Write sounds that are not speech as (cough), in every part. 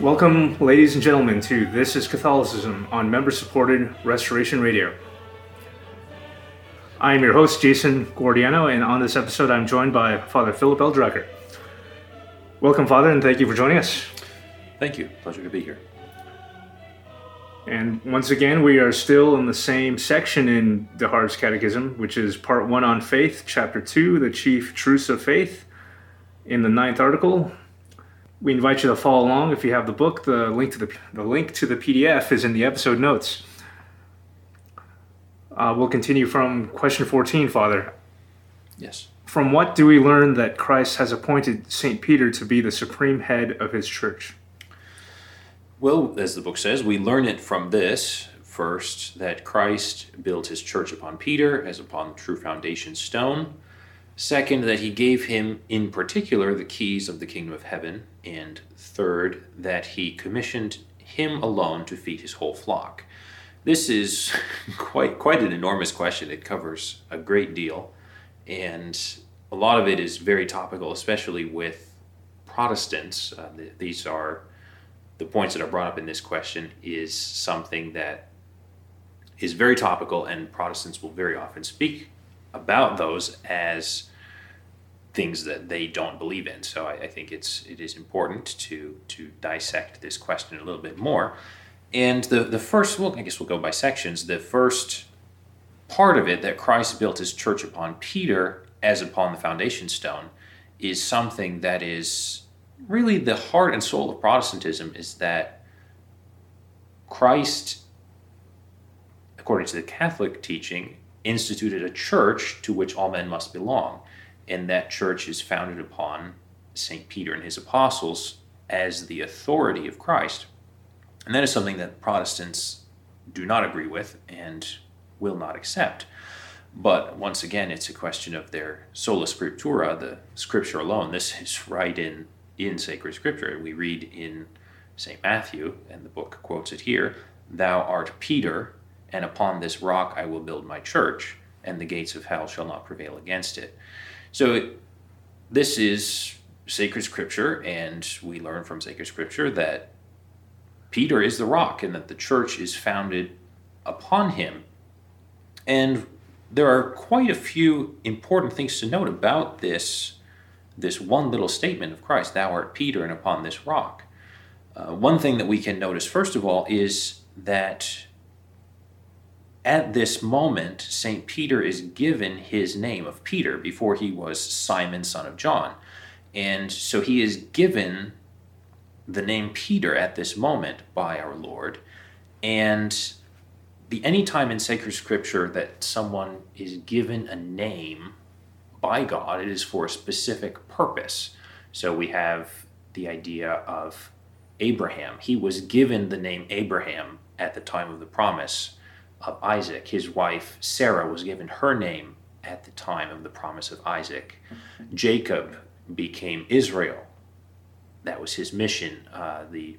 Welcome, ladies and gentlemen, to This is Catholicism on member supported Restoration Radio. I am your host, Jason Gordiano, and on this episode, I'm joined by Father Philip Eldracher. Welcome, Father, and thank you for joining us. Thank you. Pleasure to be here. And once again, we are still in the same section in Deharbe's Catechism, which is Part 1 on Faith, Chapter 2, the Chief Truths of Faith. In the ninth article, we invite you to follow along if you have the book. The link to the, the link to the PDF is in the episode notes. Uh, we'll continue from question 14, Father. Yes. From what do we learn that Christ has appointed St. Peter to be the supreme head of his church? Well, as the book says, we learn it from this first that Christ built his church upon Peter as upon the true foundation stone. Second, that he gave him in particular the keys of the kingdom of heaven. And third, that he commissioned him alone to feed his whole flock. This is (laughs) quite quite an enormous question. It covers a great deal, and a lot of it is very topical, especially with Protestants. Uh, these are the points that are brought up in this question is something that is very topical, and Protestants will very often speak about those as things that they don't believe in. So I, I, think it's it is important to to dissect this question a little bit more. And the the first, well, I guess we'll go by sections. The first part of it that Christ built his church upon Peter as upon the foundation stone is something that is really the heart and soul of Protestantism. Is that Christ, according to the Catholic teaching, instituted a church to which all men must belong. And that church is founded upon St. Peter and his apostles as the authority of Christ. And that is something that Protestants do not agree with and will not accept. But once again, it's a question of their sola scriptura, the scripture alone. This is right in, in sacred scripture. We read in St. Matthew, and the book quotes it here Thou art Peter, and upon this rock I will build my church, and the gates of hell shall not prevail against it. So, this is sacred scripture, and we learn from sacred scripture that Peter is the rock and that the church is founded upon him. And there are quite a few important things to note about this, this one little statement of Christ, Thou art Peter, and upon this rock. Uh, one thing that we can notice, first of all, is that at this moment, St. Peter is given his name of Peter before he was Simon, son of John. And so he is given the name Peter at this moment by our Lord. And the any time in sacred scripture that someone is given a name by God, it is for a specific purpose. So we have the idea of Abraham. He was given the name Abraham at the time of the promise of Isaac. His wife Sarah was given her name at the time of the promise of Isaac. Jacob became Israel. That was his mission. Uh, the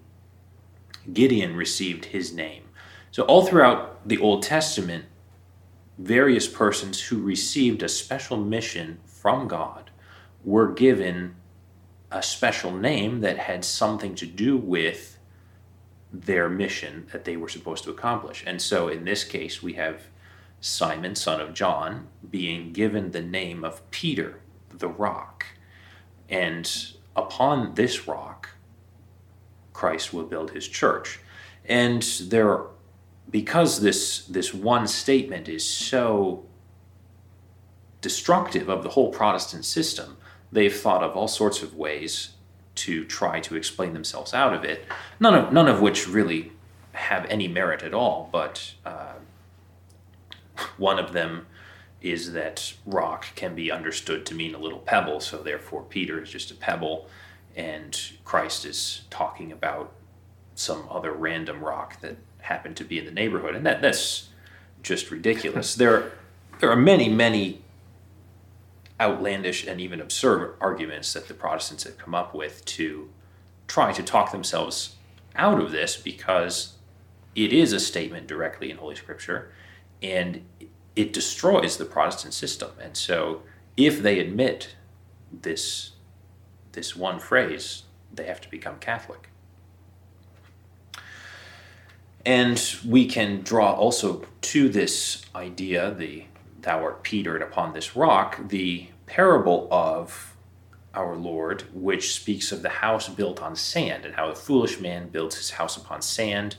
Gideon received his name. So all throughout the Old Testament, various persons who received a special mission from God were given a special name that had something to do with their mission that they were supposed to accomplish. And so in this case, we have Simon, son of John, being given the name of Peter, the rock. And upon this rock, Christ will build his church. And there because this this one statement is so destructive of the whole Protestant system, they've thought of all sorts of ways to try to explain themselves out of it. None of none of which really have any merit at all. But uh, one of them is that rock can be understood to mean a little pebble, so therefore Peter is just a pebble, and Christ is talking about some other random rock that happened to be in the neighborhood, and that that's just ridiculous. there, there are many, many outlandish and even absurd arguments that the Protestants have come up with to try to talk themselves out of this because it is a statement directly in Holy Scripture and it destroys the Protestant system. And so if they admit this this one phrase, they have to become Catholic. And we can draw also to this idea, the thou art Peter, upon this rock, the parable of our Lord, which speaks of the house built on sand, and how the foolish man builds his house upon sand,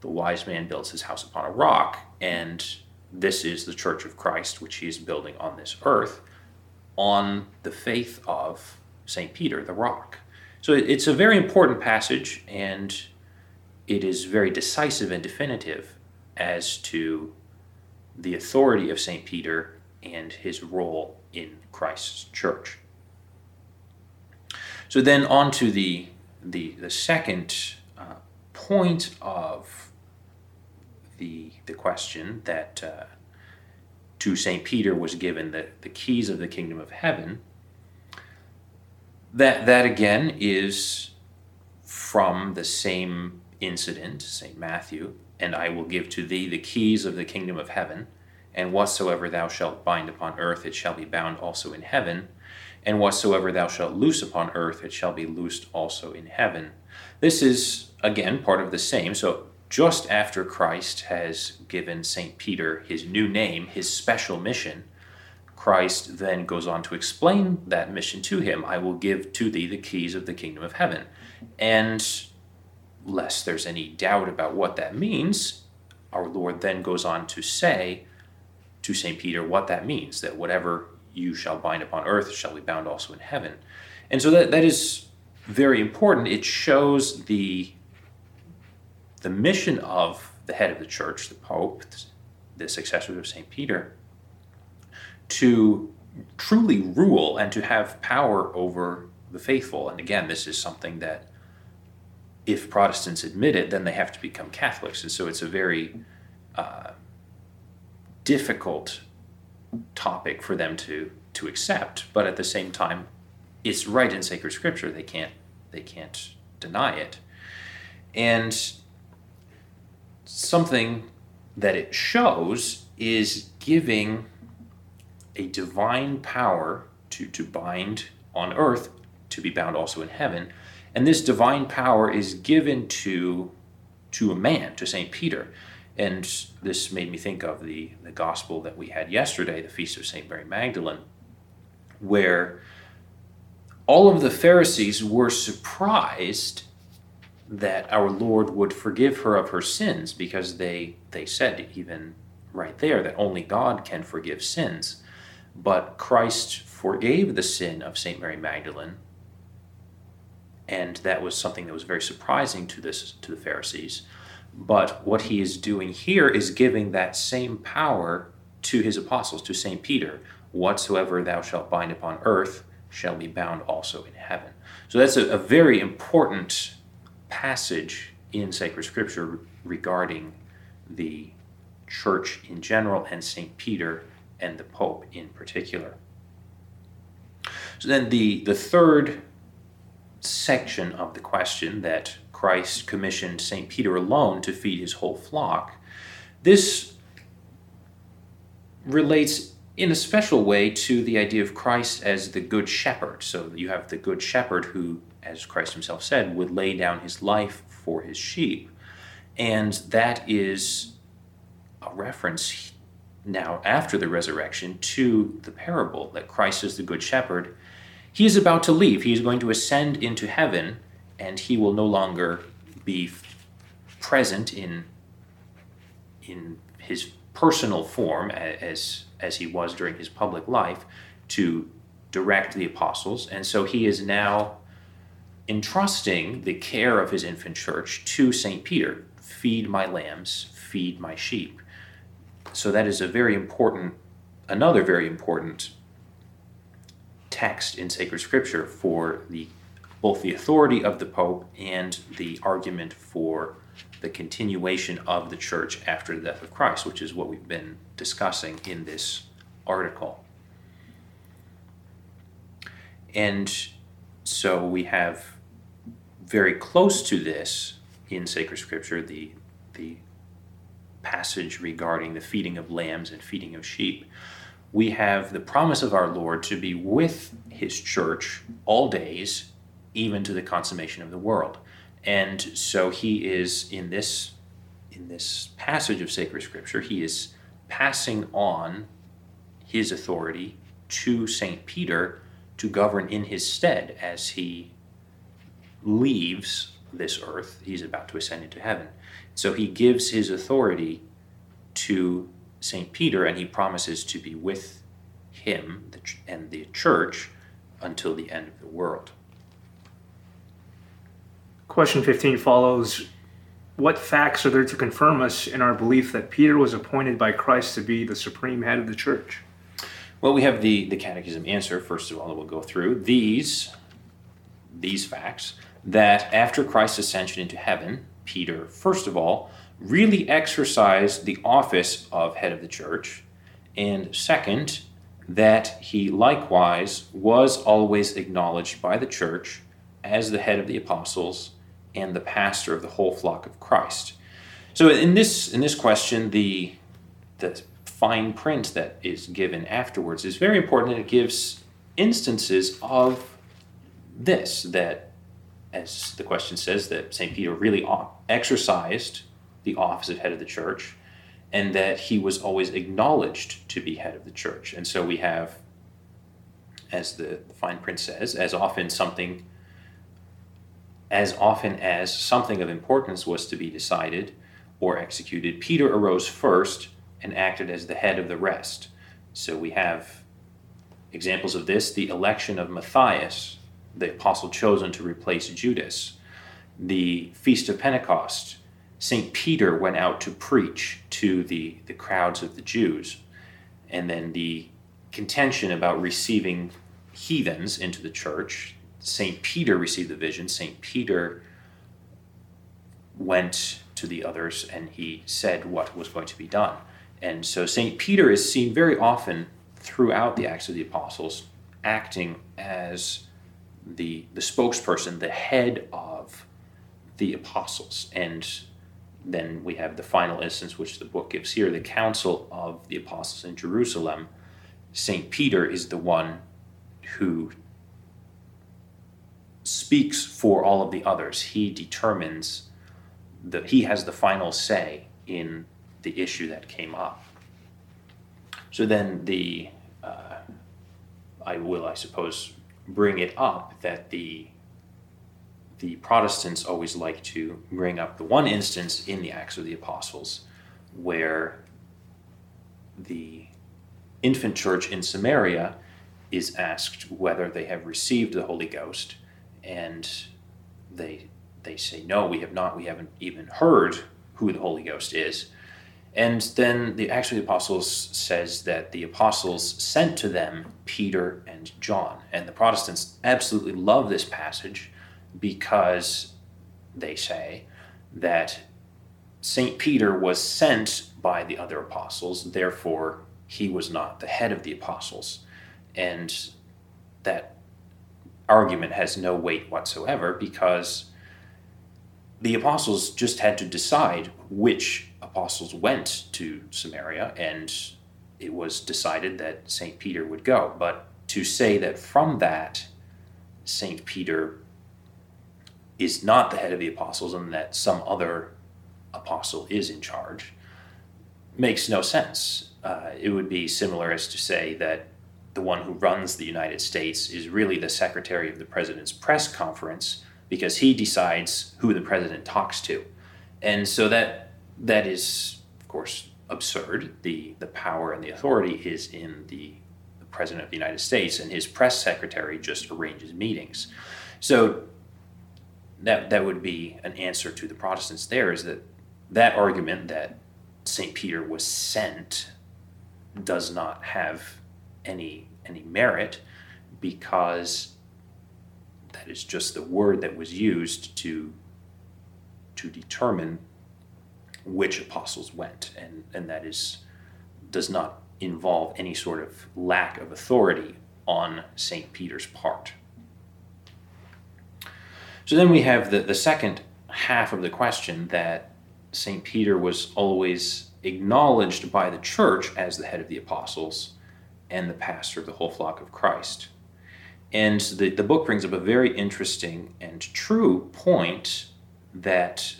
the wise man builds his house upon a rock, and this is the church of Christ, which he is building on this earth, on the faith of St. Peter, the rock. So it's a very important passage, and it is very decisive and definitive as to the authority of St. Peter and his role in Christ's church. So then on to the, the, the second uh, point of the, the question that uh, to St. Peter was given the, the keys of the kingdom of heaven. That, that again is from the same incident, St. Matthew, and I will give to thee the keys of the kingdom of heaven, and whatsoever thou shalt bind upon earth, it shall be bound also in heaven, and whatsoever thou shalt loose upon earth, it shall be loosed also in heaven. This is, again, part of the same. So, just after Christ has given St. Peter his new name, his special mission, Christ then goes on to explain that mission to him. I will give to thee the keys of the kingdom of heaven. And lest there's any doubt about what that means, our Lord then goes on to say to St. Peter what that means that whatever you shall bind upon earth shall be bound also in heaven. And so that, that is very important. It shows the, the mission of the head of the church, the Pope, the successor of St. Peter, to truly rule and to have power over the faithful. And again, this is something that if Protestants admit it, then they have to become Catholics. And so it's a very uh, difficult topic for them to to accept. But at the same time, it's right in sacred scripture. They can't they can't deny it. And something that it shows is giving a divine power to, to bind on earth to be bound also in heaven and this divine power is given to, to a man, to St. Peter. And this made me think of the, the gospel that we had yesterday, the Feast of St. Mary Magdalene, where all of the Pharisees were surprised that our Lord would forgive her of her sins because they, they said, even right there, that only God can forgive sins. But Christ forgave the sin of St. Mary Magdalene and that was something that was very surprising to this to the Pharisees. But what he is doing here is giving that same power to his apostles, to St. Peter. Whatsoever thou shalt bind upon earth shall be bound also in heaven. So that's a, a very important passage in sacred scripture regarding the church in general and St. Peter and the Pope in particular. So then the, the third section of the question that Christ commissioned St. Peter alone to feed his whole flock, this relates in a special way to the idea of Christ as the good shepherd. So you have the good shepherd who, as Christ himself said, would lay down his life for his sheep. And that is a reference now after the resurrection to the parable that Christ is the good shepherd he is about to leave. He is going to ascend into heaven, and he will no longer be present in, in his personal form as, as he was during his public life to direct the apostles. And so he is now entrusting the care of his infant church to St. Peter feed my lambs, feed my sheep. So that is a very important, another very important text in sacred scripture for the both the authority of the Pope and the argument for the continuation of the church after the death of Christ, which is what we've been discussing in this article. And so we have very close to this in sacred scripture the the passage regarding the feeding of lambs and feeding of sheep we have the promise of our lord to be with his church all days even to the consummation of the world and so he is in this in this passage of sacred scripture he is passing on his authority to St. Peter to govern in his stead as he leaves this earth. He's about to ascend into heaven. So he gives his authority to St. Peter and he promises to be with him and the church until the end of the world. Question 15 follows What facts are there to confirm us in our belief that Peter was appointed by Christ to be the supreme head of the church? Well, we have the, the catechism answer, first of all, that we'll go through. These, these facts that after Christ's ascension into heaven, Peter, first of all, really exercised the office of head of the church, and second, that he likewise was always acknowledged by the church as the head of the apostles and the pastor of the whole flock of Christ. So in this in this question, the the fine print that is given afterwards is very important and it gives instances of this that as the question says that st peter really exercised the office of head of the church and that he was always acknowledged to be head of the church and so we have as the fine print says as often something as often as something of importance was to be decided or executed peter arose first and acted as the head of the rest. So we have examples of this the election of Matthias, the apostle chosen to replace Judas, the Feast of Pentecost. St. Peter went out to preach to the, the crowds of the Jews. And then the contention about receiving heathens into the church. St. Peter received the vision. St. Peter went to the others and he said what was going to be done. And so St. Peter is seen very often throughout the Acts of the Apostles acting as the, the spokesperson, the head of the apostles. And then we have the final instance, which the book gives here the Council of the Apostles in Jerusalem. St. Peter is the one who speaks for all of the others. He determines that he has the final say in the issue that came up. So then the, uh, I will, I suppose, bring it up that the the Protestants always like to bring up the one instance in the Acts of the Apostles where the infant church in Samaria is asked whether they have received the Holy Ghost, and they they say no, we have not. We haven't even heard who the Holy Ghost is. And then the Acts of the Apostles says that the apostles sent to them Peter and John. And the Protestants absolutely love this passage because they say that St. Peter was sent by the other apostles, therefore, he was not the head of the apostles. And that argument has no weight whatsoever because the apostles just had to decide which apostles went to Samaria, and it was decided that St. Peter would go. But to say that from that, St. Peter is not the head of the apostles and that some other apostle is in charge makes no sense. Uh, it would be similar as to say that the one who runs the United States is really the secretary of the president's press conference because he decides who the president talks to. And so that that is, of course, absurd. The, the power and the authority is in the, the President of the United States, and his press secretary just arranges meetings. So that, that would be an answer to the Protestants there is that that argument that St. Peter was sent does not have any, any merit because that is just the word that was used to to determine which apostles went, and, and that is does not involve any sort of lack of authority on St. Peter's part. So then we have the, the second half of the question that St. Peter was always acknowledged by the church as the head of the apostles and the pastor of the whole flock of Christ. And the, the book brings up a very interesting and true point that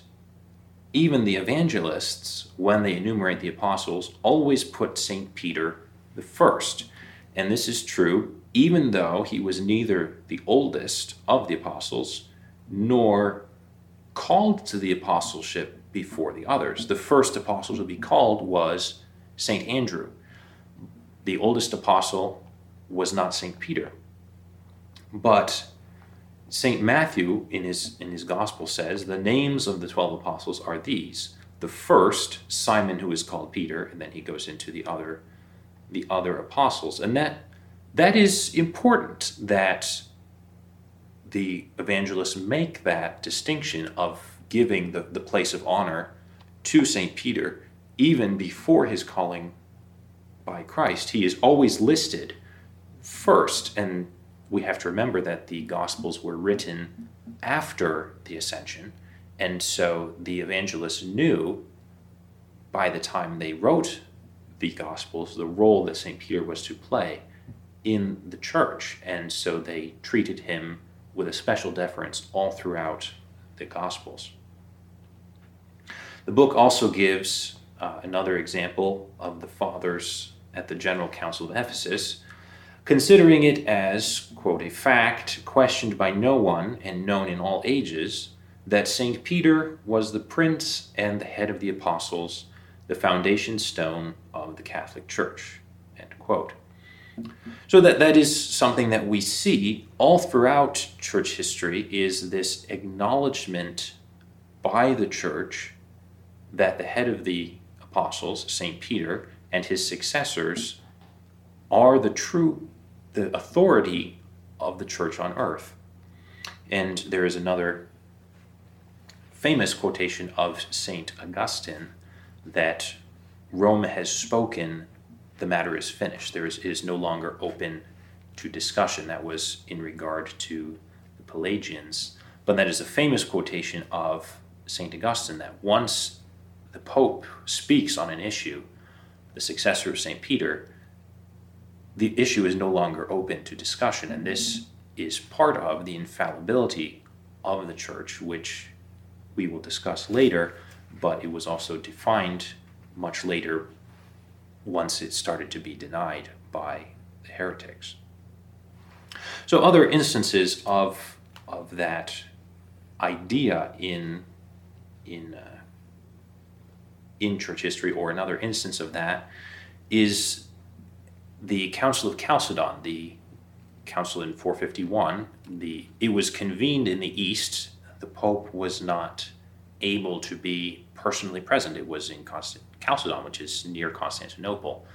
even the evangelists, when they enumerate the apostles, always put St. Peter the first. And this is true even though he was neither the oldest of the apostles nor called to the apostleship before the others. The first apostle to be called was St. Andrew. The oldest apostle was not St. Peter. But St. Matthew, in his, in his gospel, says the names of the 12 apostles are these. The first, Simon, who is called Peter, and then he goes into the other, the other apostles. And that, that is important that the evangelists make that distinction of giving the, the place of honor to St. Peter even before his calling by Christ. He is always listed first, and we have to remember that the Gospels were written after the ascension, and so the evangelists knew by the time they wrote the Gospels the role that St. Peter was to play in the church, and so they treated him with a special deference all throughout the Gospels. The book also gives uh, another example of the fathers at the General Council of Ephesus considering it as, quote, a fact questioned by no one and known in all ages, that St. Peter was the prince and the head of the apostles, the foundation stone of the Catholic Church, end quote. So that, that is something that we see all throughout church history is this acknowledgement by the church that the head of the apostles, St. Peter, and his successors are the true the authority of the church on earth. And there is another famous quotation of St. Augustine that Rome has spoken, the matter is finished. There is, is no longer open to discussion. That was in regard to the Pelagians. But that is a famous quotation of St. Augustine that once the Pope speaks on an issue, the successor of St. Peter, the issue is no longer open to discussion. And this is part of the infallibility of the church, which we will discuss later, but it was also defined much later once it started to be denied by the heretics. So, other instances of, of that idea in, in, uh, in church history, or another instance of that, is the Council of Chalcedon, the council in 451, the it was convened in the east. The Pope was not able to be personally present. It was in Const- Chalcedon, which is near Constantinople,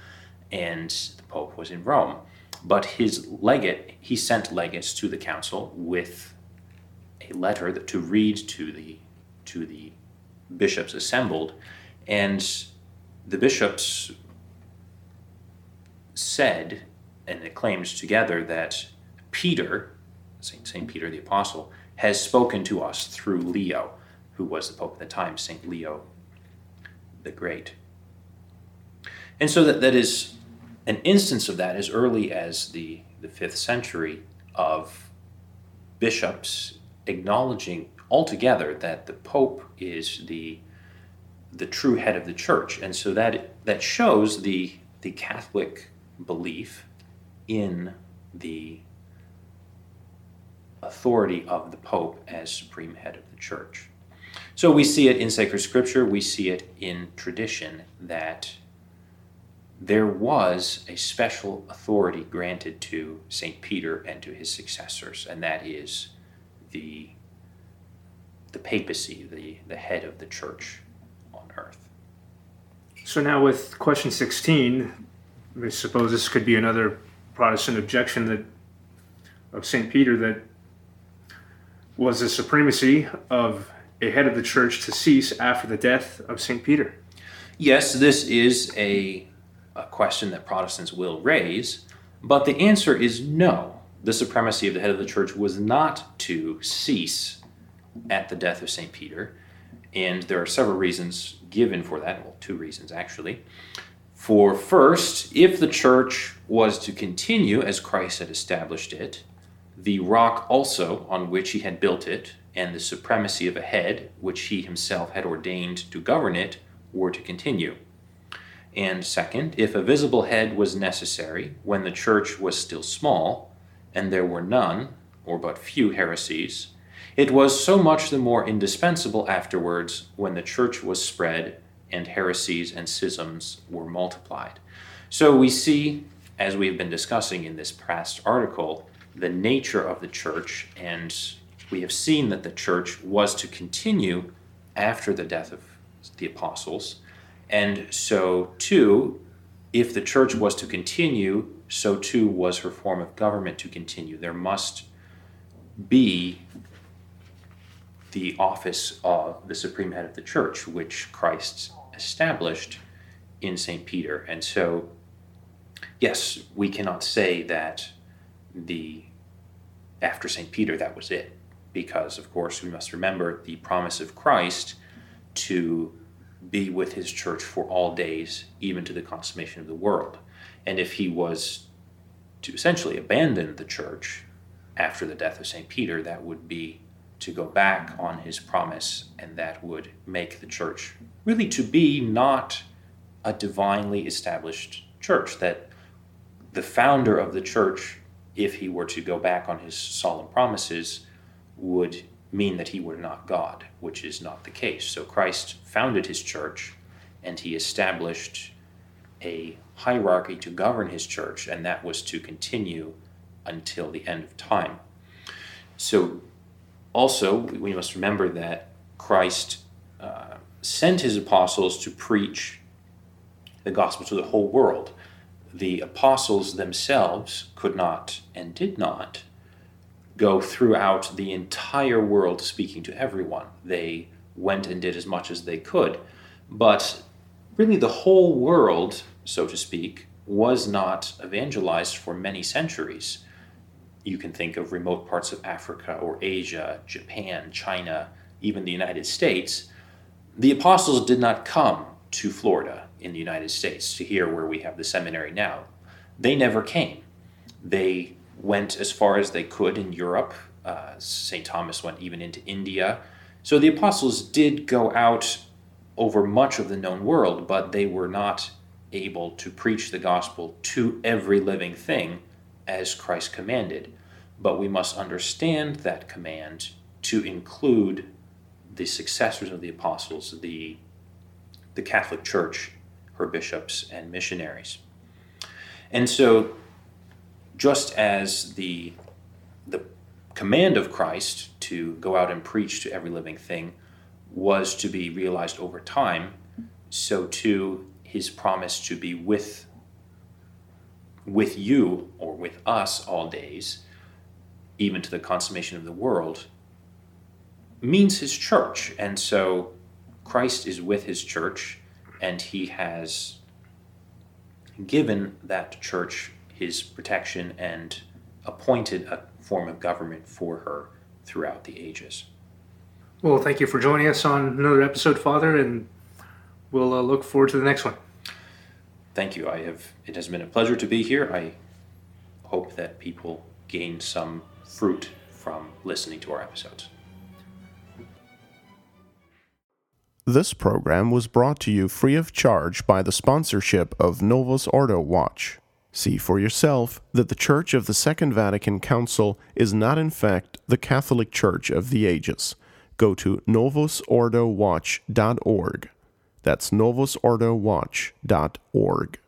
and the Pope was in Rome. But his legate, he sent legates to the council with a letter that, to read to the to the bishops assembled, and the bishops said and it claims together that Peter, St. St. Peter the Apostle, has spoken to us through Leo, who was the Pope at the time, St. Leo the Great. And so that, that is an instance of that as early as the, the fifth century of bishops acknowledging altogether that the Pope is the the true head of the church. And so that that shows the the Catholic belief in the authority of the Pope as supreme head of the church. So we see it in sacred scripture, we see it in tradition that there was a special authority granted to St. Peter and to his successors, and that is the, the papacy, the, the head of the church on earth. So now with question 16, I suppose this could be another Protestant objection that of St. Peter that was the supremacy of a head of the church to cease after the death of St. Peter? Yes, this is a, a question that Protestants will raise, but the answer is no. The supremacy of the head of the church was not to cease at the death of St. Peter, and there are several reasons given for that. Well, two reasons actually. For first, if the church was to continue as Christ had established it, the rock also on which he had built it, and the supremacy of a head which he himself had ordained to govern it, were to continue. And second, if a visible head was necessary when the church was still small, and there were none, or but few heresies, it was so much the more indispensable afterwards when the church was spread and heresies and schisms were multiplied. So we see, as we have been discussing in this past article, the nature of the church, and we have seen that the church was to continue after the death of the apostles. And so, too, if the church was to continue, so too was her form of government to continue. There must be the office of the supreme head of the church, which Christ established in St. Peter. And so, yes, we cannot say that the after St. Peter that was it, because of course we must remember the promise of Christ to be with his church for all days, even to the consummation of the world. And if he was to essentially abandon the church after the death of St. Peter, that would be to go back on his promise, and that would make the church really to be not a divinely established church. That the founder of the church, if he were to go back on his solemn promises, would mean that he were not God, which is not the case. So Christ founded his church and he established a hierarchy to govern his church, and that was to continue until the end of time. So also, we must remember that Christ uh, sent his apostles to preach the gospel to the whole world. The apostles themselves could not and did not go throughout the entire world speaking to everyone. They went and did as much as they could. But really, the whole world, so to speak, was not evangelized for many centuries you can think of remote parts of Africa or Asia, Japan, China, even the United States, the apostles did not come to Florida in the United States to hear where we have the seminary now. They never came. They went as far as they could in Europe. Uh, St. Thomas went even into India. So the apostles did go out over much of the known world, but they were not able to preach the gospel to every living thing as Christ commanded. But we must understand that command to include the successors of the apostles, the, the Catholic Church, her bishops, and missionaries. And so, just as the, the command of Christ to go out and preach to every living thing was to be realized over time, so too his promise to be with with you or with us all days, even to the consummation of the world, means his church. And so Christ is with his church, and he has given that church his protection and appointed a form of government for her throughout the ages. Well, thank you for joining us on another episode, Father, and we'll uh, look forward to the next one thank you. I have. It has been a pleasure to be here. I hope that people gain some fruit from listening to our episodes. This program was brought to you free of charge by the sponsorship of Novus Ordo Watch. See for yourself that the Church of the Second Vatican Council is not, in fact, the Catholic Church of the ages. Go to novusordowatch.org. That's novusordowatch.org.